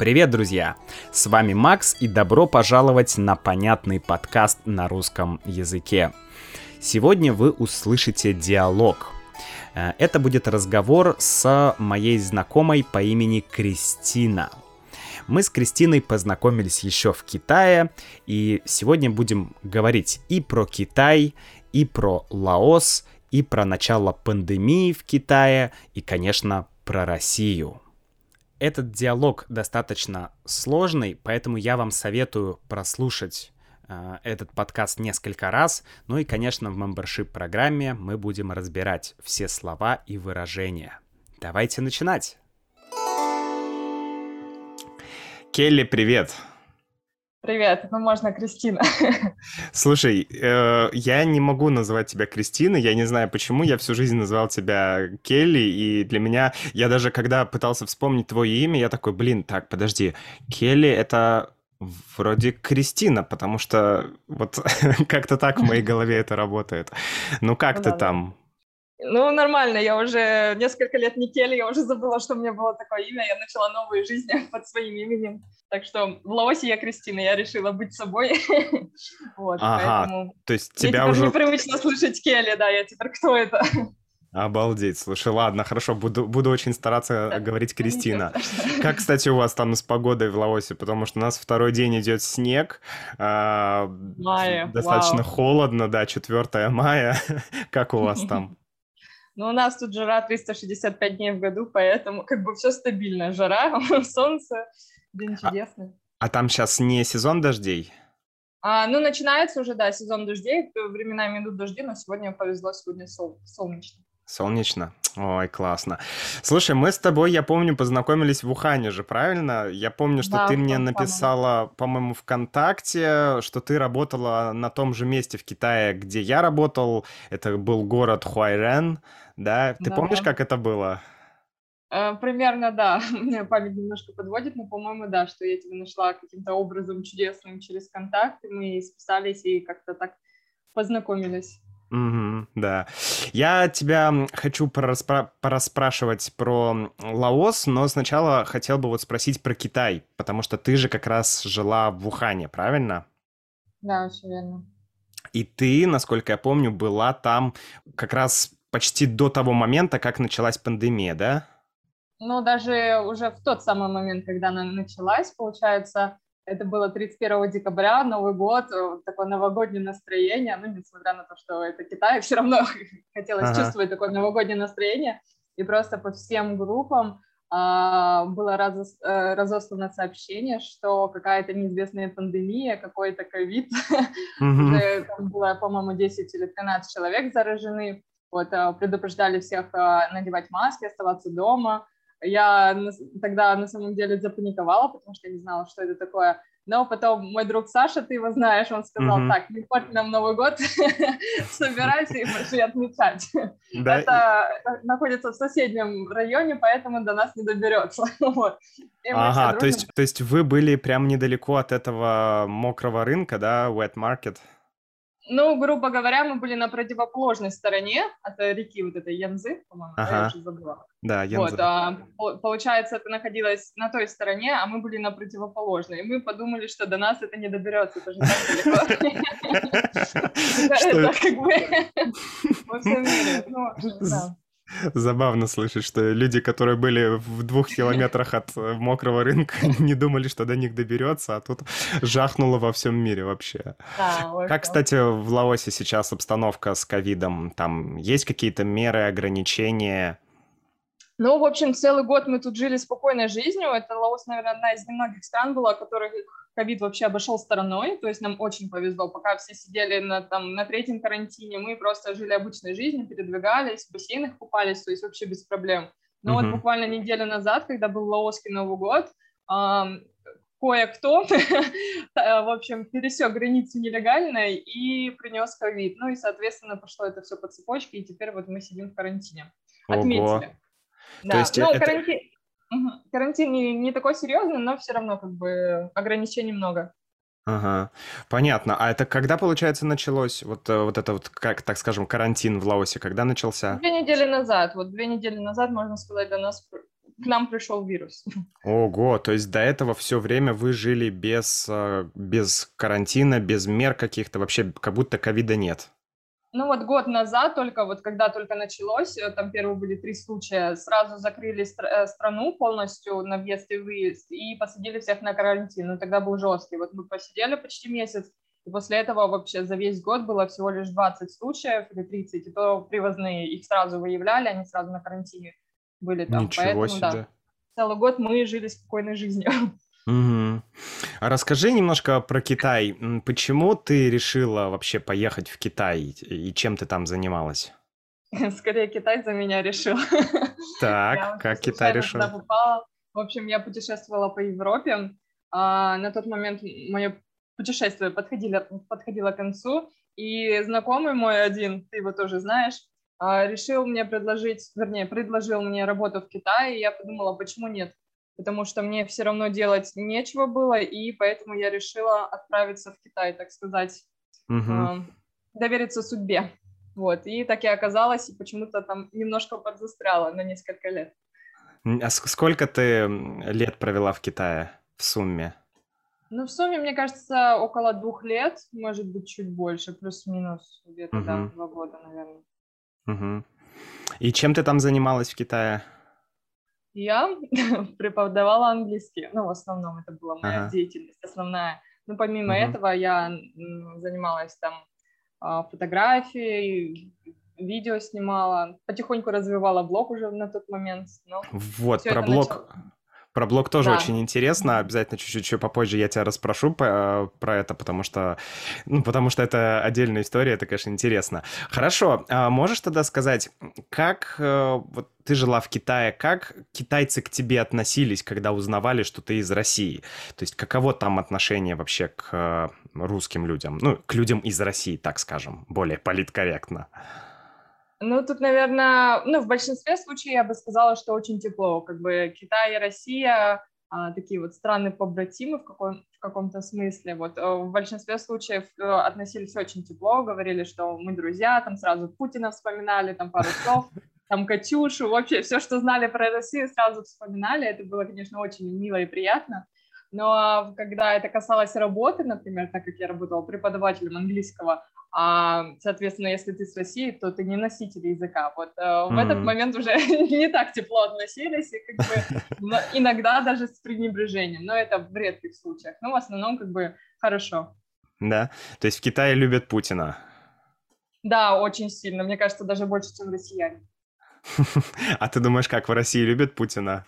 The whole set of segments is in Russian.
Привет, друзья! С вами Макс и добро пожаловать на понятный подкаст на русском языке. Сегодня вы услышите диалог. Э, это будет разговор с моей знакомой по имени Кристина. Мы с Кристиной познакомились еще в Китае, и сегодня будем говорить и про Китай, и про Лаос, и про начало пандемии в Китае, и, конечно, про Россию. Этот диалог достаточно сложный, поэтому я вам советую прослушать э, этот подкаст несколько раз. Ну и, конечно, в мембершип программе мы будем разбирать все слова и выражения. Давайте начинать. Келли, привет. Привет, ну можно Кристина. Слушай, э, я не могу называть тебя Кристиной, я не знаю почему, я всю жизнь называл тебя Келли, и для меня, я даже когда пытался вспомнить твое имя, я такой, блин, так, подожди, Келли это вроде Кристина, потому что вот как-то так в моей голове это работает. Ну как ну, ты да, там? Ну, нормально, я уже несколько лет не Келли, я уже забыла, что у меня было такое имя, я начала новую жизнь под своим именем. Так что в Лаосе я Кристина, я решила быть собой. вот, ага, поэтому... то есть тебя уже... непривычно слышать Келли, да, я теперь кто это? Обалдеть, слушай, ладно, хорошо, буду, буду очень стараться да, говорить Кристина. Как, кстати, у вас там с погодой в Лаосе? Потому что у нас второй день идет снег, э, мая, достаточно вау. холодно, да, 4 мая. как у вас там? Ну, у нас тут жара 365 дней в году, поэтому как бы все стабильно. Жара, солнце, день а, чудесный. А, а там сейчас не сезон дождей? А, ну, начинается уже, да, сезон дождей. Временами идут дожди, но сегодня повезло, сегодня сол- солнечно. Солнечно? Ой, классно. Слушай, мы с тобой, я помню, познакомились в Ухане же, правильно? Я помню, что да, ты мне написала, по-моему, ВКонтакте, что ты работала на том же месте в Китае, где я работал. Это был город Хуайрен, да? Ты да. помнишь, как это было? Э, примерно, да. Меня память немножко подводит, но, по-моему, да, что я тебя нашла каким-то образом чудесным через контакт, и мы списались и как-то так познакомились. Угу, да. Я тебя хочу пораспра- пораспрашивать про Лаос, но сначала хотел бы вот спросить про Китай, потому что ты же как раз жила в Ухане, правильно? Да, все верно. И ты, насколько я помню, была там как раз почти до того момента, как началась пандемия, да? Ну, даже уже в тот самый момент, когда она началась, получается, это было 31 декабря, Новый год, э, такое новогоднее настроение. Ну, несмотря на то, что это Китай, все равно хотелось ага. чувствовать такое новогоднее настроение. И просто по всем группам а, было раз, а, разослано сообщение, что какая-то неизвестная пандемия, какой-то ковид. Там было, по-моему, 10 или 13 человек заражены. Вот, а, предупреждали всех надевать маски, оставаться дома. Я тогда на самом деле запаниковала, потому что я не знала, что это такое. Но потом мой друг Саша, ты его знаешь, он сказал, mm-hmm. так, не порть нам Новый год, собирайся и пошли отмечать. Да. Это находится в соседнем районе, поэтому до нас не доберется. вот. Ага, то есть, то есть вы были прям недалеко от этого мокрого рынка, да, wet market? Ну, грубо говоря, мы были на противоположной стороне от реки вот этой Янзы, по-моему, ага. я уже забыла. Да, Янзы. Вот, а, получается, это находилось на той стороне, а мы были на противоположной. И мы подумали, что до нас это не доберется, это же так далеко. Это как бы во всем мире. Забавно слышать, что люди, которые были в двух километрах от э, мокрого рынка, не думали, что до них доберется, а тут жахнуло во всем мире вообще. Да, как, кстати, в Лаосе сейчас обстановка с ковидом? Там есть какие-то меры, ограничения? Ну, в общем, целый год мы тут жили спокойной жизнью. Это Лаос, наверное, одна из немногих стран была, которых ковид вообще обошел стороной. То есть нам очень повезло. Пока все сидели на, там, на третьем карантине, мы просто жили обычной жизнью, передвигались, в бассейнах купались, то есть вообще без проблем. Но mm-hmm. вот буквально неделю назад, когда был Лаосский Новый год, кое-кто, в общем, пересек границу нелегально и принес ковид. Ну и, соответственно, пошло это все по цепочке, и теперь вот мы сидим в карантине. Отметили. Да, То есть ну, это... карантин, угу. карантин не, не такой серьезный, но все равно как бы ограничений много. Ага, понятно. А это когда, получается, началось вот, э, вот это вот, как, так скажем, карантин в Лаосе? Когда начался? Две недели назад. Вот две недели назад, можно сказать, до нас к нам пришел вирус. Ого, то есть до этого все время вы жили без, э, без карантина, без мер каких-то, вообще как будто ковида нет. Ну вот год назад, только вот когда только началось, э, там первые были три случая, сразу закрыли стр- э, страну полностью на въезд и выезд и посадили всех на карантин. Ну тогда был жесткий. Вот мы посидели почти месяц, и после этого вообще за весь год было всего лишь 20 случаев или 30, и то привозные. Их сразу выявляли, они сразу на карантине были там. Ничего Поэтому, себе. да, целый год мы жили спокойной жизнью. Угу. А расскажи немножко про Китай. Почему ты решила вообще поехать в Китай и чем ты там занималась? Скорее, Китай за меня решил. Так, как Китай решил? Попала. В общем, я путешествовала по Европе. А, на тот момент мое путешествие подходило, подходило к концу, и знакомый мой один, ты его тоже знаешь, а, решил мне предложить, вернее, предложил мне работу в Китае, и я подумала, почему нет? Потому что мне все равно делать нечего было, и поэтому я решила отправиться в Китай, так сказать, угу. э, довериться судьбе. Вот, и так и оказалось, и почему-то там немножко подзастряла на несколько лет. А сколько ты лет провела в Китае в сумме? Ну, в сумме, мне кажется, около двух лет, может быть, чуть больше, плюс-минус, где-то, угу. да, два года, наверное. Угу. И чем ты там занималась в Китае? Я преподавала английский, ну, в основном это была моя ага. деятельность основная. Но помимо угу. этого я занималась там а, фотографией, видео снимала, потихоньку развивала блог уже на тот момент. Но вот, про блог, начало. Про блог тоже да. очень интересно. Обязательно чуть-чуть попозже я тебя расспрошу по, про это, потому что, ну, потому что это отдельная история, это, конечно, интересно. Хорошо, а можешь тогда сказать, как э, вот ты жила в Китае, как китайцы к тебе относились, когда узнавали, что ты из России? То есть каково там отношение вообще к э, русским людям? Ну, к людям из России, так скажем, более политкорректно. Ну, тут, наверное, ну, в большинстве случаев я бы сказала, что очень тепло. Как бы Китай и Россия а, такие вот страны побратимы в, каком, в каком-то смысле. Вот э, в большинстве случаев э, относились очень тепло, говорили, что мы друзья, там сразу Путина вспоминали, там пару слов, там Катюшу, вообще все, что знали про Россию, сразу вспоминали. Это было, конечно, очень мило и приятно. Но когда это касалось работы, например, так как я работала преподавателем английского, а, соответственно, если ты с России, то ты не носитель языка. Вот э, в mm-hmm. этот момент уже не так тепло относились, и как бы иногда даже с пренебрежением, но это в редких случаях, но в основном как бы хорошо. Да, то есть в Китае любят Путина. Да, очень сильно, мне кажется, даже больше, чем россияне. А ты думаешь, как в России любят Путина?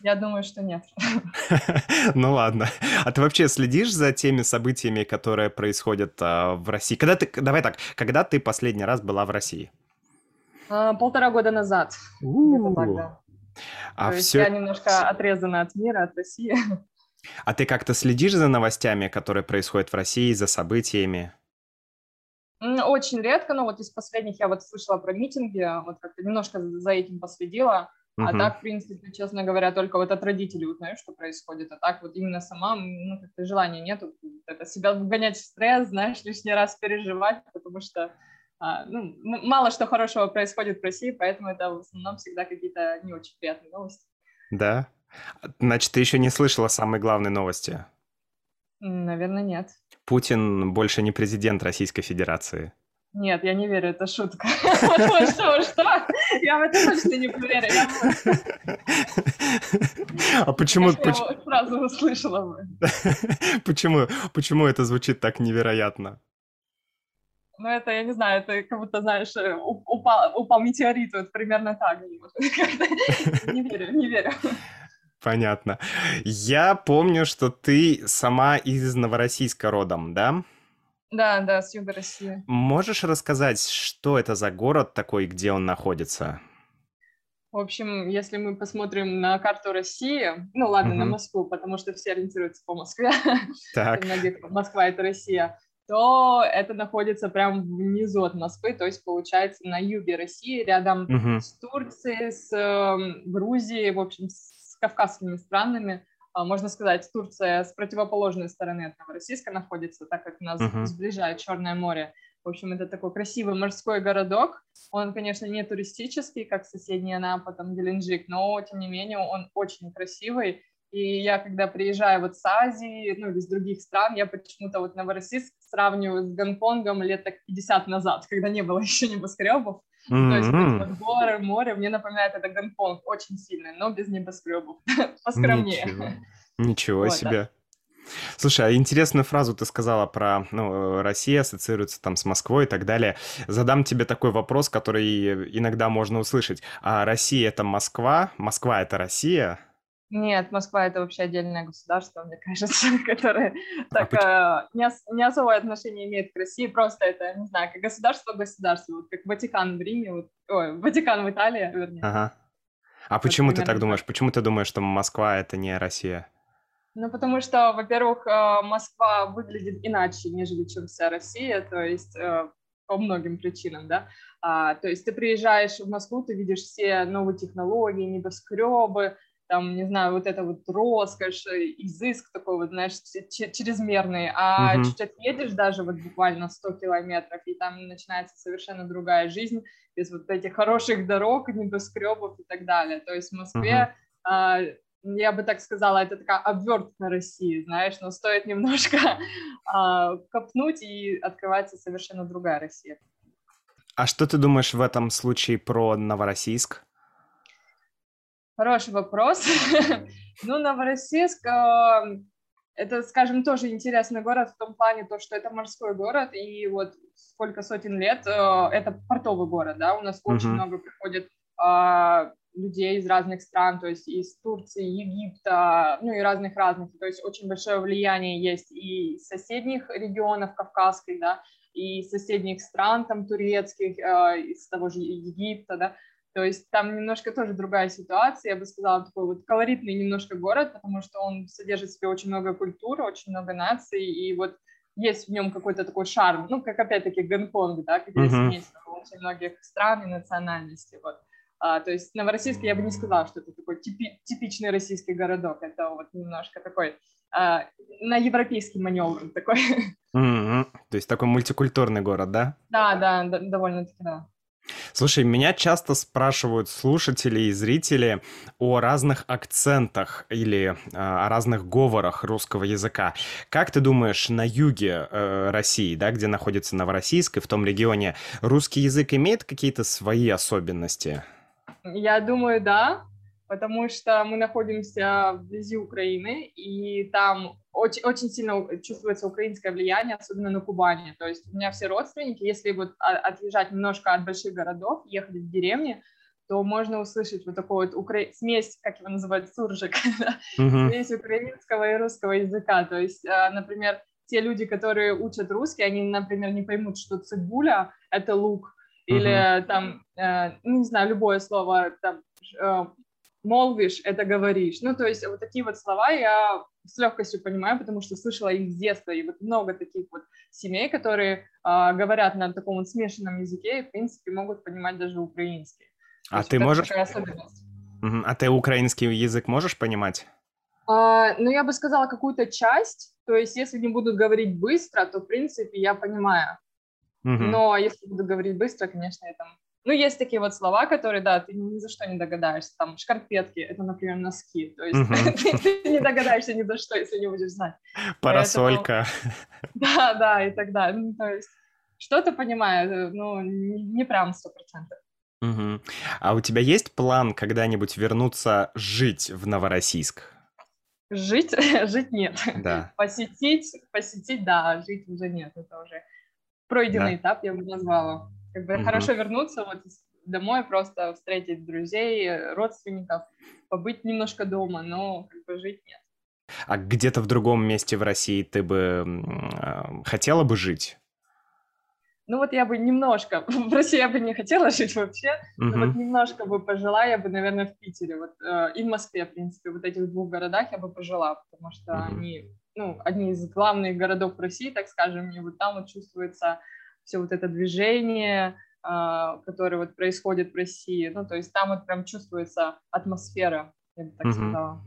Я думаю, что нет. Ну ладно. А ты вообще следишь за теми событиями, которые происходят а, в России? Когда ты, давай так, когда ты последний раз была в России? А, полтора года назад. А То все... я немножко отрезана от мира, от России. А ты как-то следишь за новостями, которые происходят в России, за событиями? Очень редко, но вот из последних я вот слышала про митинги, вот как-то немножко за этим последила. А угу. так, в принципе, честно говоря, только вот от родителей узнаю, что происходит. А так вот именно сама, ну, как-то желания нету это себя вгонять в стресс, знаешь, лишний раз переживать, потому что а, ну, мало что хорошего происходит в России, поэтому это в основном всегда какие-то не очень приятные новости. Да? Значит, ты еще не слышала самой главной новости? Наверное, нет. Путин больше не президент Российской Федерации. Нет, я не верю, это шутка. Что, что? Я в это точно не поверю. А почему... Сразу услышала бы. Почему, почему это звучит так невероятно? Ну, это, я не знаю, это как будто, знаешь, э, упал, упал метеорит, вот примерно так. Не верю, не верю. Понятно. Я помню, что ты сама из Новороссийска родом, да? Да, да, с юга России. Можешь рассказать, что это за город такой, где он находится? В общем, если мы посмотрим на карту России, ну ладно, угу. на Москву, потому что все ориентируются по Москве, так. многих Москва это Россия, то это находится прям внизу от Москвы, то есть получается на юге России, рядом угу. с Турцией, с э, Грузией, в общем, с кавказскими странами. А, можно сказать, Турция с противоположной стороны от Новороссийска находится, так как нас uh-huh. сближает Черное море. В общем, это такой красивый морской городок. Он, конечно, не туристический, как соседний Анапа, там, Геленджик, но, тем не менее, он очень красивый. И я, когда приезжаю вот с Азии, ну, или с других стран, я почему-то вот Новороссийск сравниваю с Гонконгом лет так 50 назад, когда не было еще небоскребов. То есть вот горы, море, мне напоминает это Гонконг очень сильно, но без небоскребов, поскромнее. Ничего, себе. Слушай, а интересную фразу ты сказала про, ну, Россия ассоциируется там с Москвой и так далее. Задам тебе такой вопрос, который иногда можно услышать. А Россия — это Москва? Москва — это Россия? Нет, Москва это вообще отдельное государство, мне кажется, которое а так а, не, не особое отношение имеет к России, просто это, не знаю, как государство-государство, вот как Ватикан в Риме, вот, ой, Ватикан в Италии, вернее. Ага. А почему ты так думаешь? Почему ты думаешь, что Москва это не Россия? Ну, потому что, во-первых, э, Москва выглядит иначе, нежели чем вся Россия, то есть э, по многим причинам, да. А, то есть ты приезжаешь в Москву, ты видишь все новые технологии, небоскребы, там, не знаю, вот это вот роскошь, изыск такой вот, знаешь, чрезмерный, а mm-hmm. чуть отъедешь даже вот буквально 100 километров, и там начинается совершенно другая жизнь, без вот этих хороших дорог, небоскребов и так далее. То есть в Москве mm-hmm я бы так сказала, это такая обвертка России, знаешь, но стоит немножко а, копнуть, и открывается совершенно другая Россия. А что ты думаешь в этом случае про Новороссийск? Хороший вопрос. ну, Новороссийск, а, это, скажем, тоже интересный город в том плане, то, что это морской город, и вот сколько сотен лет а, это портовый город, да, у нас очень много приходит а, людей из разных стран, то есть из Турции, Египта, ну и разных-разных, то есть очень большое влияние есть и из соседних регионов Кавказских, да, и соседних стран, там, турецких, э, из того же Египта, да, то есть там немножко тоже другая ситуация, я бы сказала, такой вот колоритный немножко город, потому что он содержит в себе очень много культуры, очень много наций, и вот есть в нем какой-то такой шарм, ну, как опять-таки Гонконг, да, где uh-huh. очень многих стран и национальностей, вот. А, то есть Новороссийск я бы не сказала, что это такой типи, типичный российский городок. Это вот немножко такой а, на европейский маневр такой. Mm-hmm. То есть такой мультикультурный город, да? Да, да, да довольно-таки, да. Слушай, меня часто спрашивают слушатели и зрители о разных акцентах или э, о разных говорах русского языка. Как ты думаешь, на юге э, России, да, где находится Новороссийск, и в том регионе, русский язык имеет какие-то свои особенности? Я думаю, да, потому что мы находимся вблизи Украины, и там очень, очень сильно чувствуется украинское влияние, особенно на Кубани. То есть у меня все родственники, если вот отъезжать немножко от больших городов, ехать в деревни, то можно услышать вот такой вот укра... смесь, как его называют, суржик, uh-huh. смесь украинского и русского языка. То есть, а, например, те люди, которые учат русский, они, например, не поймут, что цибуля — это лук, или uh-huh. там, э, ну, не знаю, любое слово, там, э, молвишь, это говоришь. Ну, то есть вот такие вот слова я с легкостью понимаю, потому что слышала их с детства, и вот много таких вот семей, которые э, говорят на таком вот смешанном языке и, в принципе, могут понимать даже украинский. А ты можешь... А ты украинский язык можешь понимать? Uh, ну, я бы сказала какую-то часть, то есть если не будут говорить быстро, то, в принципе, я понимаю. Угу. Но если буду говорить быстро, конечно, я там... Ну, есть такие вот слова, которые, да, ты ни за что не догадаешься. Там, шкарпетки, это, например, носки. То есть ты, ты не догадаешься ни за что, если не будешь знать. Парасолька. Поэтому... Да, да, и так далее. Ну, то есть что-то понимаю, э, ну, не прям сто процентов. Угу. А у тебя есть план когда-нибудь вернуться жить в Новороссийск? Жить? жить нет. Да. Посетить, посетить, да, жить уже нет, это уже пройденный да. этап, я бы назвала. Как бы угу. хорошо вернуться вот домой, просто встретить друзей, родственников, побыть немножко дома, но как бы жить нет. А где-то в другом месте в России ты бы э, хотела бы жить? Ну вот я бы немножко, в России я бы не хотела жить вообще, uh-huh. но вот немножко бы пожила, я бы, наверное, в Питере, вот, э, и в Москве, в принципе, вот этих двух городах я бы пожила, потому что uh-huh. они ну, одни из главных городов России, так скажем, и вот там вот чувствуется все вот это движение, а, которое вот происходит в России, ну, то есть там вот прям чувствуется атмосфера, я бы так mm-hmm. сказала.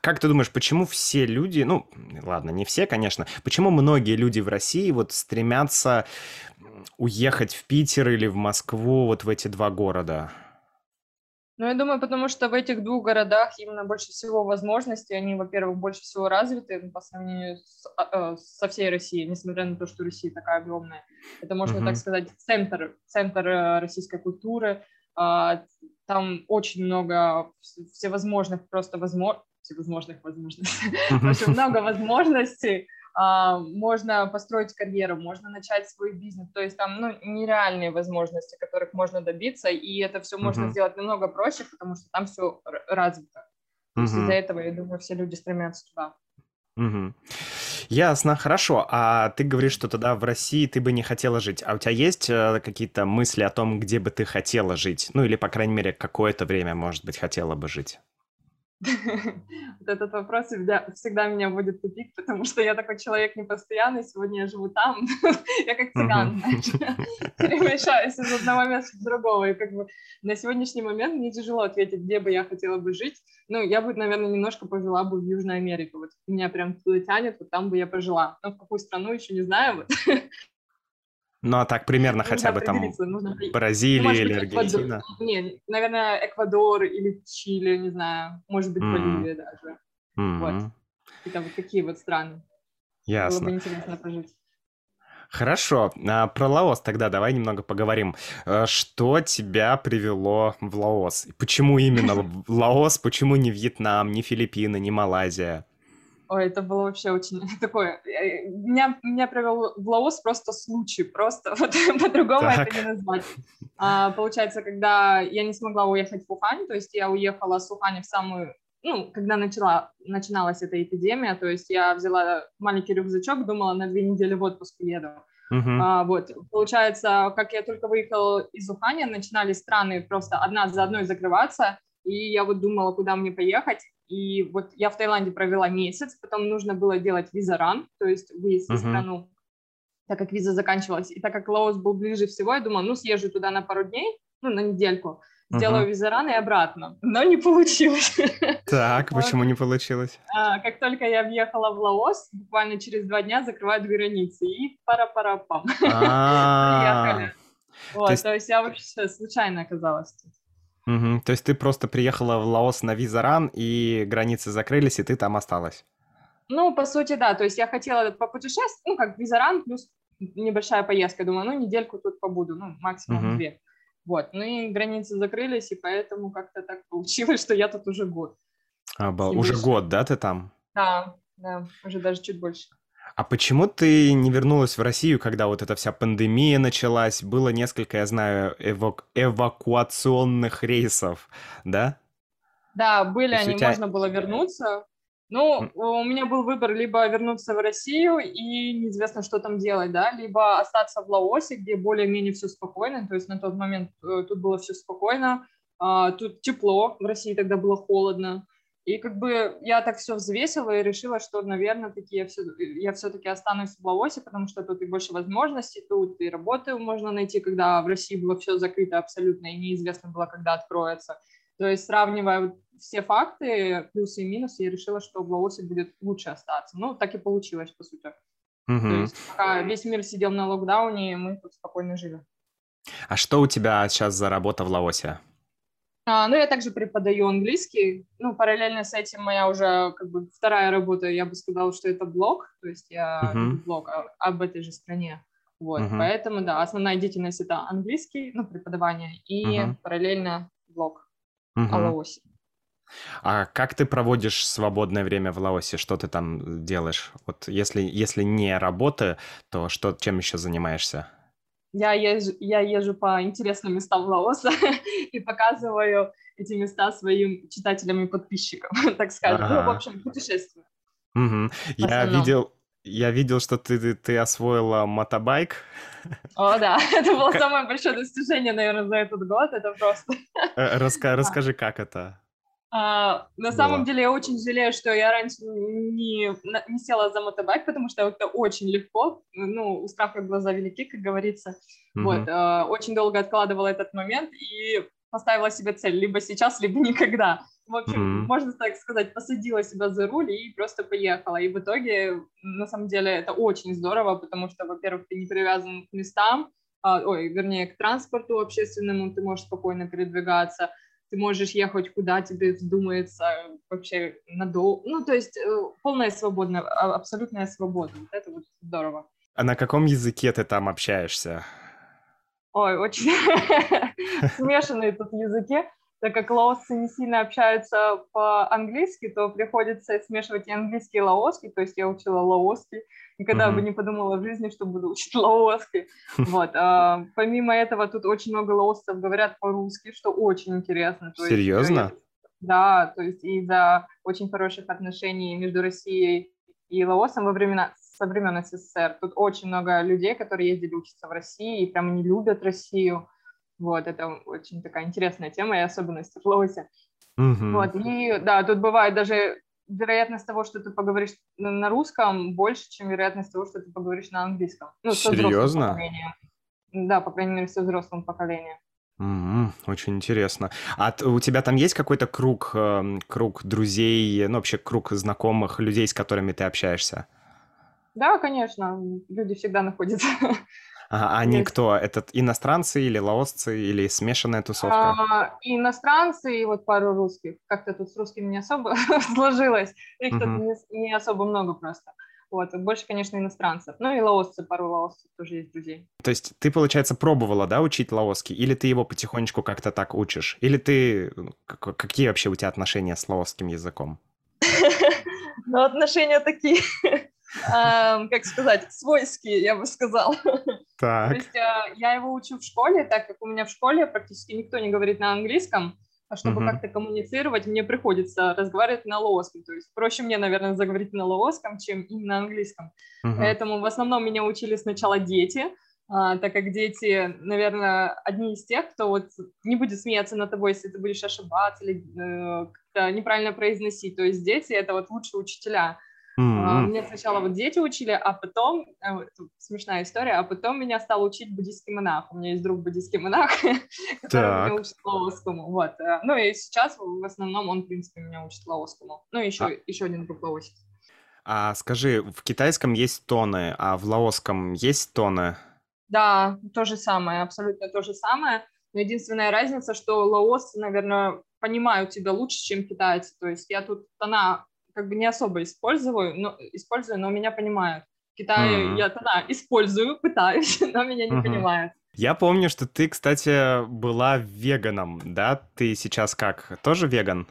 Как ты думаешь, почему все люди, ну, ладно, не все, конечно, почему многие люди в России вот стремятся уехать в Питер или в Москву, вот в эти два города? Ну, я думаю, потому что в этих двух городах именно больше всего возможностей, они, во-первых, больше всего развиты ну, по сравнению с, а, э, со всей Россией, несмотря на то, что Россия такая огромная. Это, можно uh-huh. так сказать, центр, центр э, российской культуры. А, там очень много всевозможных просто возможностей, всевозможных возможностей, очень много возможностей можно построить карьеру, можно начать свой бизнес, то есть там ну, нереальные возможности, которых можно добиться, и это все можно сделать намного проще, потому что там все развито. То есть из-за этого, я думаю, все люди стремятся туда. Угу. Ясно, хорошо. А ты говоришь, что тогда в России ты бы не хотела жить. А у тебя есть э, какие-то мысли о том, где бы ты хотела жить? Ну или, по крайней мере, какое-то время, может быть, хотела бы жить? Вот этот вопрос всегда меня будет тупик, потому что я такой человек непостоянный, сегодня я живу там, я как цыган, перемешаюсь из одного места в другого, и как бы на сегодняшний момент мне тяжело ответить, где бы я хотела бы жить, ну, я бы, наверное, немножко пожила бы в Южной Америке, вот меня прям туда тянет, вот там бы я пожила, но в какую страну еще не знаю, вот Ну, а так примерно нужно хотя бы там нужно... Бразилия ну, или Аргентина? Не, наверное, Эквадор или Чили, не знаю. Может быть, mm-hmm. Боливия даже. Mm-hmm. Вот. Это вот такие вот страны. Ясно. Было бы интересно пожить. Хорошо, а про Лаос тогда давай немного поговорим. Э, что тебя привело в Лаос? Почему именно Лаос? Почему не Вьетнам, не Филиппины, не Малайзия? Ой, это было вообще очень такое... Э, меня, меня провел в Лаос просто случай, просто вот, по-другому это не назвать. А, получается, когда я не смогла уехать в Ухань, то есть я уехала с Ухани в самую... Ну, когда начала, начиналась эта эпидемия, то есть я взяла маленький рюкзачок, думала, на две недели в отпуск еду. Uh-huh. А, вот, получается, как я только выехала из Ухани, начинали страны просто одна за одной закрываться, и я вот думала, куда мне поехать, и вот я в Таиланде провела месяц, потом нужно было делать визаран, то есть выезд uh-huh. в страну, так как виза заканчивалась. И так как Лаос был ближе всего, я думала, ну, съезжу туда на пару дней, ну, на недельку, сделаю uh-huh. визаран и обратно. Но не получилось. Так, почему не получилось? А, как только я въехала в Лаос, буквально через два дня закрывают границы, и пара-пара-пам. Приехали. Вот, то есть я вообще случайно оказалась тут. Угу. То есть ты просто приехала в Лаос на визаран, и границы закрылись, и ты там осталась? Ну, по сути, да. То есть я хотела попутешествовать, ну, как визаран плюс небольшая поездка. Думаю, ну, недельку тут побуду, ну, максимум угу. две. Вот. Ну и границы закрылись, и поэтому как-то так получилось, что я тут уже год. Обал... Уже год, да, ты там? Да, да, уже даже чуть больше. А почему ты не вернулась в Россию, когда вот эта вся пандемия началась? Было несколько, я знаю, эвак... эвакуационных рейсов, да? Да, были они, тебя... можно было вернуться. Ну, у меня был выбор либо вернуться в Россию и неизвестно, что там делать, да, либо остаться в Лаосе, где более-менее все спокойно, то есть на тот момент э, тут было все спокойно, а, тут тепло, в России тогда было холодно, и как бы я так все взвесила и решила, что, наверное, таки я, все, я все-таки останусь в Лаосе, потому что тут и больше возможностей, тут и работы можно найти, когда в России было все закрыто абсолютно, и неизвестно было, когда откроется. То есть, сравнивая все факты, плюсы и минусы, я решила, что в Лаосе будет лучше остаться. Ну, так и получилось, по сути. Угу. То есть, пока весь мир сидел на локдауне, мы тут спокойно жили. А что у тебя сейчас за работа в Лаосе? А, ну, я также преподаю английский. Ну, параллельно с этим моя уже как бы вторая работа, я бы сказала, что это блог, то есть я uh-huh. блог об этой же стране. Вот, uh-huh. поэтому, да, основная деятельность это английский, ну, преподавание, и uh-huh. параллельно блог uh-huh. о Лаосе. А как ты проводишь свободное время в Лаосе? Что ты там делаешь? Вот если, если не работа, то что, чем еще занимаешься? Я езжу, я езжу по интересным местам Лаоса и показываю эти места своим читателям и подписчикам, так скажем. Ну, в общем, путешествую. Угу. Я видел, я видел, что ты, ты, ты освоила мотобайк. О, да, это было самое большое достижение, наверное, за этот год. Это просто... Э, раска, расскажи, как это? А, на было. самом деле я очень жалею, что я раньше не, не села за мотобайк, потому что это очень легко, ну, у страха глаза велики, как говорится. Mm-hmm. Вот, а, очень долго откладывала этот момент, и поставила себе цель либо сейчас, либо никогда. В общем, mm-hmm. можно так сказать, посадила себя за руль и просто поехала. И в итоге, на самом деле, это очень здорово, потому что, во-первых, ты не привязан к местам, а, ой, вернее, к транспорту общественному, ты можешь спокойно передвигаться, ты можешь ехать куда тебе вздумается, вообще надолго. Ну, то есть э, полная свобода, абсолютная свобода. Вот это вот здорово. А на каком языке ты там общаешься? Ой, очень смешанные тут языки. Так как лаосцы не сильно общаются по-английски, то приходится смешивать и английский, и лаосский. То есть я учила лаосский. Никогда mm-hmm. бы не подумала в жизни, что буду учить лаосский. Вот. А, помимо этого, тут очень много лаосцев говорят по-русски, что очень интересно. То Серьезно? Есть, да, то есть из-за очень хороших отношений между Россией и Лаосом во времена со времен СССР. Тут очень много людей, которые ездили учиться в России и прям не любят Россию. Вот, это очень такая интересная тема и особенность в Лаосе. Mm-hmm. Вот, и да, тут бывает даже вероятность того, что ты поговоришь на русском, больше, чем вероятность того, что ты поговоришь на английском. Ну, Серьезно? Да, по крайней мере, со взрослым поколением. Mm-hmm, очень интересно. А у тебя там есть какой-то круг, э, круг друзей, ну вообще круг знакомых людей, с которыми ты общаешься? Да, конечно, люди всегда находятся. А они Есть. кто? Это иностранцы или лаосцы, или смешанная тусовка? А, иностранцы и вот пару русских. Как-то тут с русскими не особо сложилось. Их угу. тут не, не особо много просто. Вот, больше, конечно, иностранцев. Ну и лаосцы, пару лаосцев тоже есть друзей. То есть ты, получается, пробовала, да, учить лаосский? Или ты его потихонечку как-то так учишь? Или ты... Ну, какие вообще у тебя отношения с лаосским языком? Ну, отношения такие как сказать, свойские, я бы сказала. Так. То есть э, я его учу в школе, так как у меня в школе практически никто не говорит на английском, а чтобы uh-huh. как-то коммуницировать, мне приходится разговаривать на лооском. То есть проще мне, наверное, заговорить на лооском, чем именно на английском. Uh-huh. Поэтому в основном меня учили сначала дети, а, так как дети, наверное, одни из тех, кто вот не будет смеяться над тобой, если ты будешь ошибаться или э, как-то неправильно произносить. То есть дети — это вот лучшие учителя. Mm-hmm. Меня сначала вот дети учили, а потом, э, смешная история, а потом меня стал учить буддийский монах. У меня есть друг буддийский монах, который меня учит лаосскому. Вот. Э, ну и сейчас в основном он, в принципе, меня учит лаосскому. Ну и еще, а... еще один друг лаосик. А скажи, в китайском есть тоны, а в лаосском есть тоны? Да, то же самое, абсолютно то же самое. Но единственная разница, что лаосы, наверное, понимают тебя лучше, чем китайцы. То есть я тут тона как бы не особо использую, но, использую, но меня понимают. В Китае mm. я тогда использую, пытаюсь, но меня не mm-hmm. понимают. Я помню, что ты, кстати, была веганом, да? Ты сейчас как, тоже веган?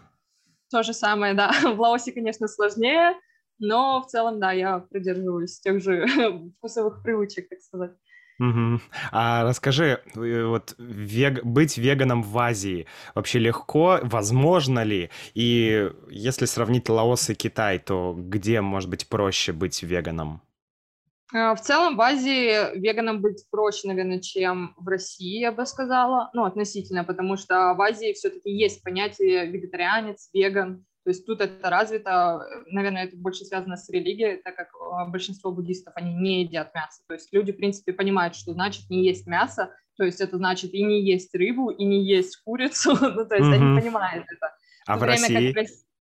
То же самое, да. В Лаосе, конечно, сложнее, но в целом, да, я придерживаюсь тех же вкусовых привычек, так сказать. Угу. А расскажи, э, вот вег... быть веганом в Азии вообще легко, возможно ли? И если сравнить Лаос и Китай, то где, может быть, проще быть веганом? А, в целом в Азии веганом быть проще, наверное, чем в России, я бы сказала, ну, относительно, потому что в Азии все-таки есть понятие вегетарианец, веган, то есть тут это развито, наверное, это больше связано с религией, так как а, большинство буддистов, они не едят мясо. То есть люди, в принципе, понимают, что значит не есть мясо, то есть это значит и не есть рыбу, и не есть курицу, ну, то есть mm-hmm. они понимают это. А в, в России? Как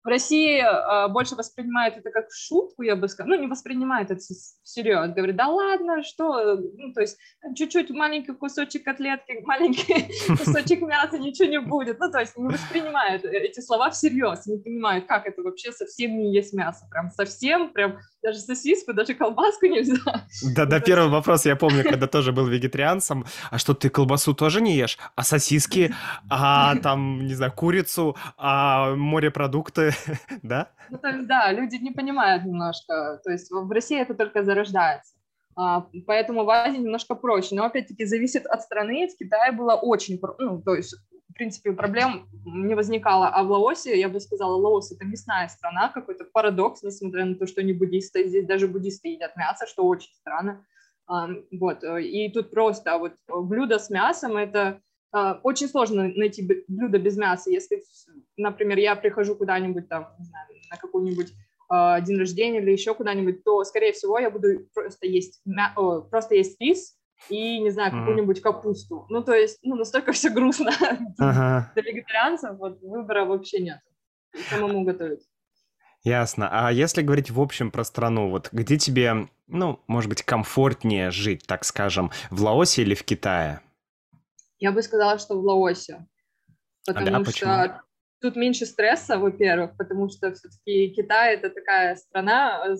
в России э, больше воспринимают это как шутку, я бы сказала, ну, не воспринимают это всерьез, говорят, да ладно, что, ну, то есть чуть-чуть маленький кусочек котлетки, маленький кусочек мяса, ничего не будет, ну, то есть не воспринимают эти слова всерьез, не понимают, как это вообще совсем не есть мясо, прям совсем, прям даже сосиску, даже колбаску нельзя. Да, да, первый вопрос я помню, когда тоже был вегетарианцем. А что, ты колбасу тоже не ешь? А сосиски? А там, не знаю, курицу? А морепродукты? Да? Ну, да, люди не понимают немножко. То есть в России это только зарождается. А, поэтому в Азии немножко проще. Но опять-таки зависит от страны. В Китае было очень, ну, то есть принципе, проблем не возникало. А в Лаосе, я бы сказала, Лаос — это мясная страна, какой-то парадокс, несмотря на то, что они буддисты, здесь даже буддисты едят мясо, что очень странно. А, вот, и тут просто вот блюдо с мясом — это а, очень сложно найти блюдо без мяса. Если, например, я прихожу куда-нибудь там, не знаю, на какой-нибудь а, день рождения или еще куда-нибудь, то, скорее всего, я буду просто есть, мя... просто есть рис, и, не знаю, какую-нибудь капусту. Ну, то есть, ну, настолько все грустно. Ага. Для вегетарианцев вот выбора вообще нет. Самому готовить. Ясно. А если говорить в общем про страну, вот где тебе, ну, может быть, комфортнее жить, так скажем, в Лаосе или в Китае? Я бы сказала, что в Лаосе. Потому а, да, что почему? тут меньше стресса, во-первых, потому что все-таки Китай это такая страна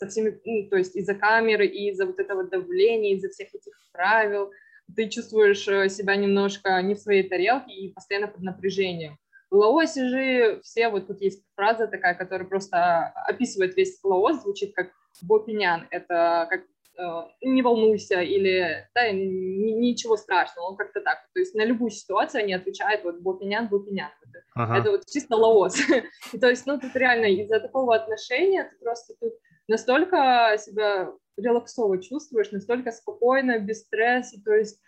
со всеми, ну, то есть из-за камеры, и из-за вот этого давления, из-за всех этих правил, ты чувствуешь э, себя немножко не в своей тарелке и постоянно под напряжением. В Лаосе же все, вот тут есть фраза такая, которая просто описывает весь Лаос, звучит как Бопинян, это как э, не волнуйся или да, ничего страшного, как-то так. То есть на любую ситуацию они отвечают вот Бопинян, Бопинян. Ага. Это вот чисто Лаос. И, то есть, ну, тут реально из-за такого отношения ты просто тут настолько себя релаксово чувствуешь, настолько спокойно, без стресса, то есть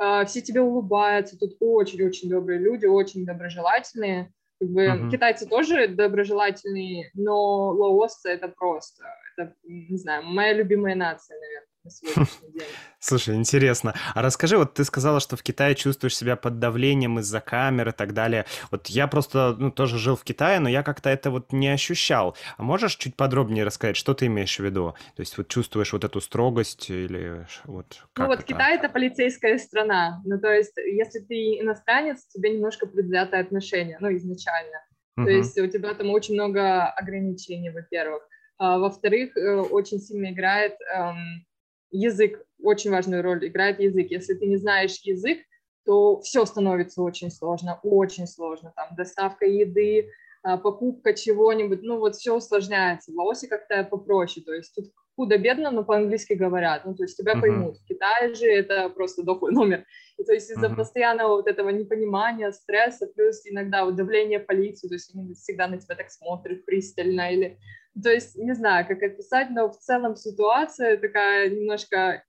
э, все тебе улыбаются, тут очень-очень добрые люди, очень доброжелательные. Как бы uh-huh. китайцы тоже доброжелательные, но лаосцы это просто, это, не знаю, моя любимая нация, наверное на сегодняшний день. Слушай, интересно. А расскажи, вот ты сказала, что в Китае чувствуешь себя под давлением из-за камер и так далее. Вот я просто, ну, тоже жил в Китае, но я как-то это вот не ощущал. А можешь чуть подробнее рассказать, что ты имеешь в виду? То есть вот чувствуешь вот эту строгость или вот как Ну вот это? Китай — это полицейская страна. Ну то есть если ты иностранец, тебе немножко предвзятое отношение, ну изначально. Uh-huh. То есть у тебя там очень много ограничений, во-первых. А, во-вторых, э, очень сильно играет эм, язык, очень важную роль играет язык. Если ты не знаешь язык, то все становится очень сложно, очень сложно. Там доставка еды, а, покупка чего-нибудь, ну вот все усложняется. В Лаосе как-то попроще, то есть тут худо-бедно, но по-английски говорят, ну то есть тебя uh-huh. поймут. В Китае же это просто дохлый номер. И то есть из-за uh-huh. постоянного вот этого непонимания, стресса, плюс иногда вот давление полиции, то есть они всегда на тебя так смотрят пристально или то есть не знаю, как описать, но в целом ситуация такая немножко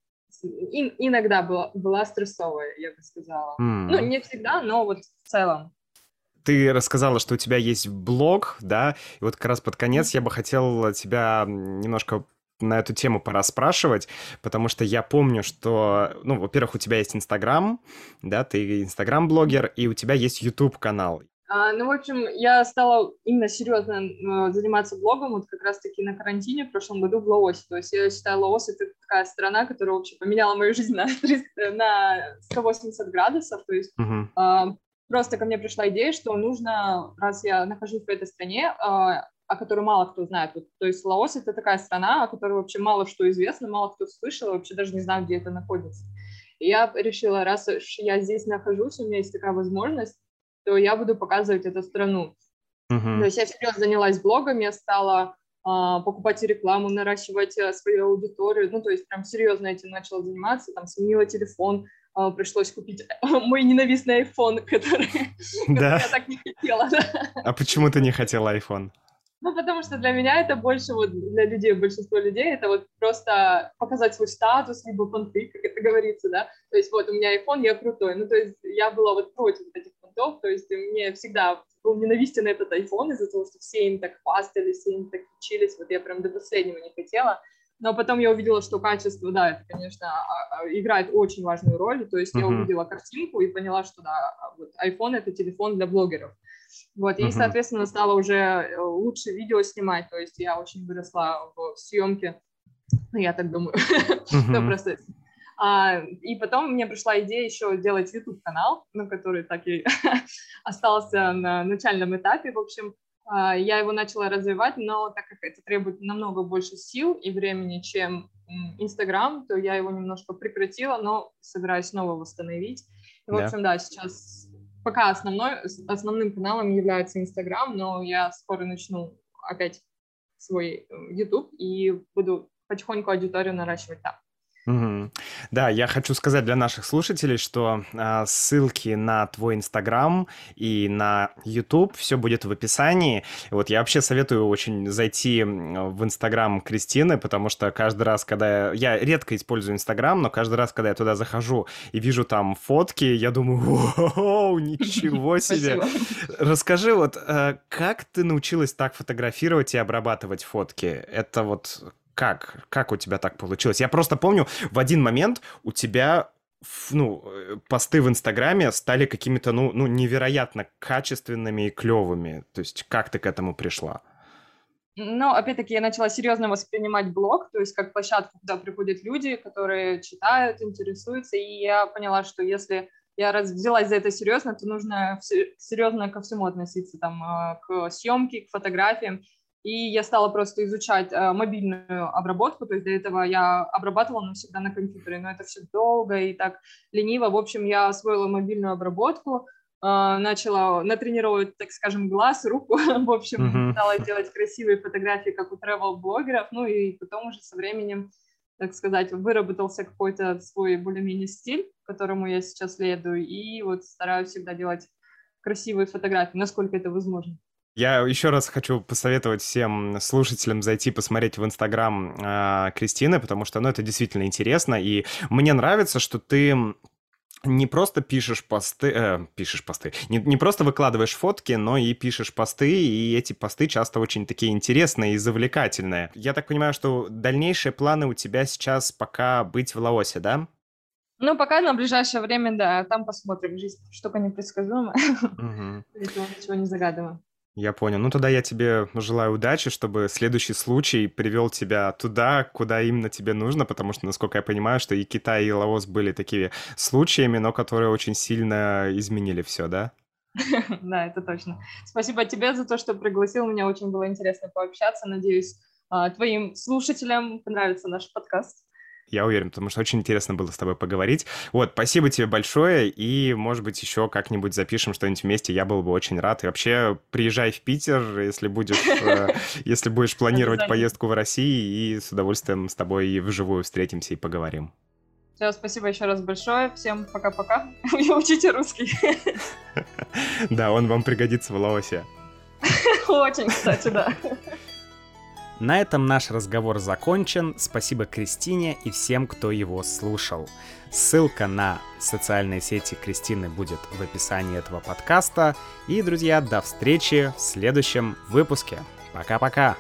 и, иногда была, была стрессовая, я бы сказала. Mm. Ну, не всегда, но вот в целом. Ты рассказала, что у тебя есть блог, да, и вот как раз под конец я бы хотел тебя немножко на эту тему пора спрашивать, потому что я помню, что, ну, во-первых, у тебя есть Инстаграм, да, ты Инстаграм-блогер, и у тебя есть YouTube-канал. А, ну, в общем, я стала именно серьезно э, заниматься блогом вот как раз-таки на карантине в прошлом году в Лаосе. То есть я считаю, Лаос — это такая страна, которая вообще поменяла мою жизнь на, 300, на 180 градусов. То есть uh-huh. просто ко мне пришла идея, что нужно, раз я нахожусь в этой стране, а, о которой мало кто знает. Вот, то есть Лаос — это такая страна, о которой вообще мало что известно, мало кто слышал, вообще даже не знаю, где это находится. И я решила, раз я здесь нахожусь, у меня есть такая возможность, то я буду показывать эту страну. Uh-huh. То есть я всерьез занялась блогом, я стала а, покупать рекламу, наращивать а, свою аудиторию, ну, то есть прям серьезно этим начала заниматься, там, сменила телефон, а, пришлось купить мой ненавистный iPhone, который, да? я так не хотела. А почему ты не хотела iPhone? Ну, потому что для меня это больше вот для людей, большинство людей, это вот просто показать свой статус, либо понты, как это говорится, да. То есть вот у меня iPhone, я крутой. Ну, то есть я была вот против этих понтов, то есть мне всегда был ненавистен этот iPhone из-за того, что все им так хвастались, все им так учились, вот я прям до последнего не хотела. Но потом я увидела, что качество, да, это, конечно, а, а, играет очень важную роль. То есть uh-huh. я увидела картинку и поняла, что да, вот iPhone это телефон для блогеров. Вот, и, соответственно, стала уже э, лучше видео снимать, то есть я очень выросла в съемке, ну, я так думаю, в процессе. А, и потом мне пришла идея еще делать YouTube-канал, ну, который так и остался на начальном этапе. В общем, а, я его начала развивать, но так как это требует намного больше сил и времени, чем Инстаграм, то я его немножко прекратила, но собираюсь снова восстановить. И, в общем, да, сейчас пока основной, основным каналом является Инстаграм, но я скоро начну опять свой э, YouTube и буду потихоньку аудиторию наращивать там. Угу. Да, я хочу сказать для наших слушателей, что э, ссылки на твой Инстаграм и на YouTube все будет в описании. Вот я вообще советую очень зайти в Инстаграм Кристины, потому что каждый раз, когда я... я редко использую Инстаграм, но каждый раз, когда я туда захожу и вижу там фотки, я думаю, о, ничего себе. Расскажи, вот э, как ты научилась так фотографировать и обрабатывать фотки? Это вот как? Как у тебя так получилось? Я просто помню, в один момент у тебя ну, э, посты в Инстаграме стали какими-то, ну, ну, невероятно качественными и клевыми. То есть как ты к этому пришла? Ну, опять-таки, я начала серьезно воспринимать блог, то есть как площадку, куда приходят люди, которые читают, интересуются, и я поняла, что если я раз взялась за это серьезно, то нужно серьезно ко всему относиться, там, а, к съемке, к фотографиям, и я стала просто изучать э, мобильную обработку, то есть до этого я обрабатывала, но всегда на компьютере, но это все долго и так лениво. В общем, я освоила мобильную обработку, э, начала натренировать, так скажем, глаз, руку, в общем, mm-hmm. стала делать красивые фотографии, как у travel-блогеров, ну и потом уже со временем, так сказать, выработался какой-то свой более-менее стиль, которому я сейчас следую, и вот стараюсь всегда делать красивые фотографии, насколько это возможно. Я еще раз хочу посоветовать всем слушателям зайти посмотреть в Инстаграм э, Кристины, потому что, ну, это действительно интересно, и мне нравится, что ты не просто пишешь посты, э, пишешь посты, не, не просто выкладываешь фотки, но и пишешь посты, и эти посты часто очень такие интересные и завлекательные. Я так понимаю, что дальнейшие планы у тебя сейчас пока быть в Лаосе, да? Ну, пока на ближайшее время, да, там посмотрим. Жизнь штука непредсказуемая. Угу. Ничего не загадываем. Я понял. Ну, тогда я тебе желаю удачи, чтобы следующий случай привел тебя туда, куда именно тебе нужно, потому что, насколько я понимаю, что и Китай, и Лаос были такими случаями, но которые очень сильно изменили все, да? Да, это точно. Спасибо тебе за то, что пригласил. Мне очень было интересно пообщаться. Надеюсь, а, твоим слушателям понравится наш подкаст. Я уверен, потому что очень интересно было с тобой поговорить. Вот, спасибо тебе большое, и, может быть, еще как-нибудь запишем что-нибудь вместе, я был бы очень рад. И вообще, приезжай в Питер, если будешь, э, если будешь планировать поездку в Россию, и с удовольствием с тобой вживую встретимся и поговорим. Все, спасибо еще раз большое. Всем пока-пока. Учите русский. Да, он вам пригодится в Лаосе. Очень, кстати, да. На этом наш разговор закончен. Спасибо Кристине и всем, кто его слушал. Ссылка на социальные сети Кристины будет в описании этого подкаста. И, друзья, до встречи в следующем выпуске. Пока-пока!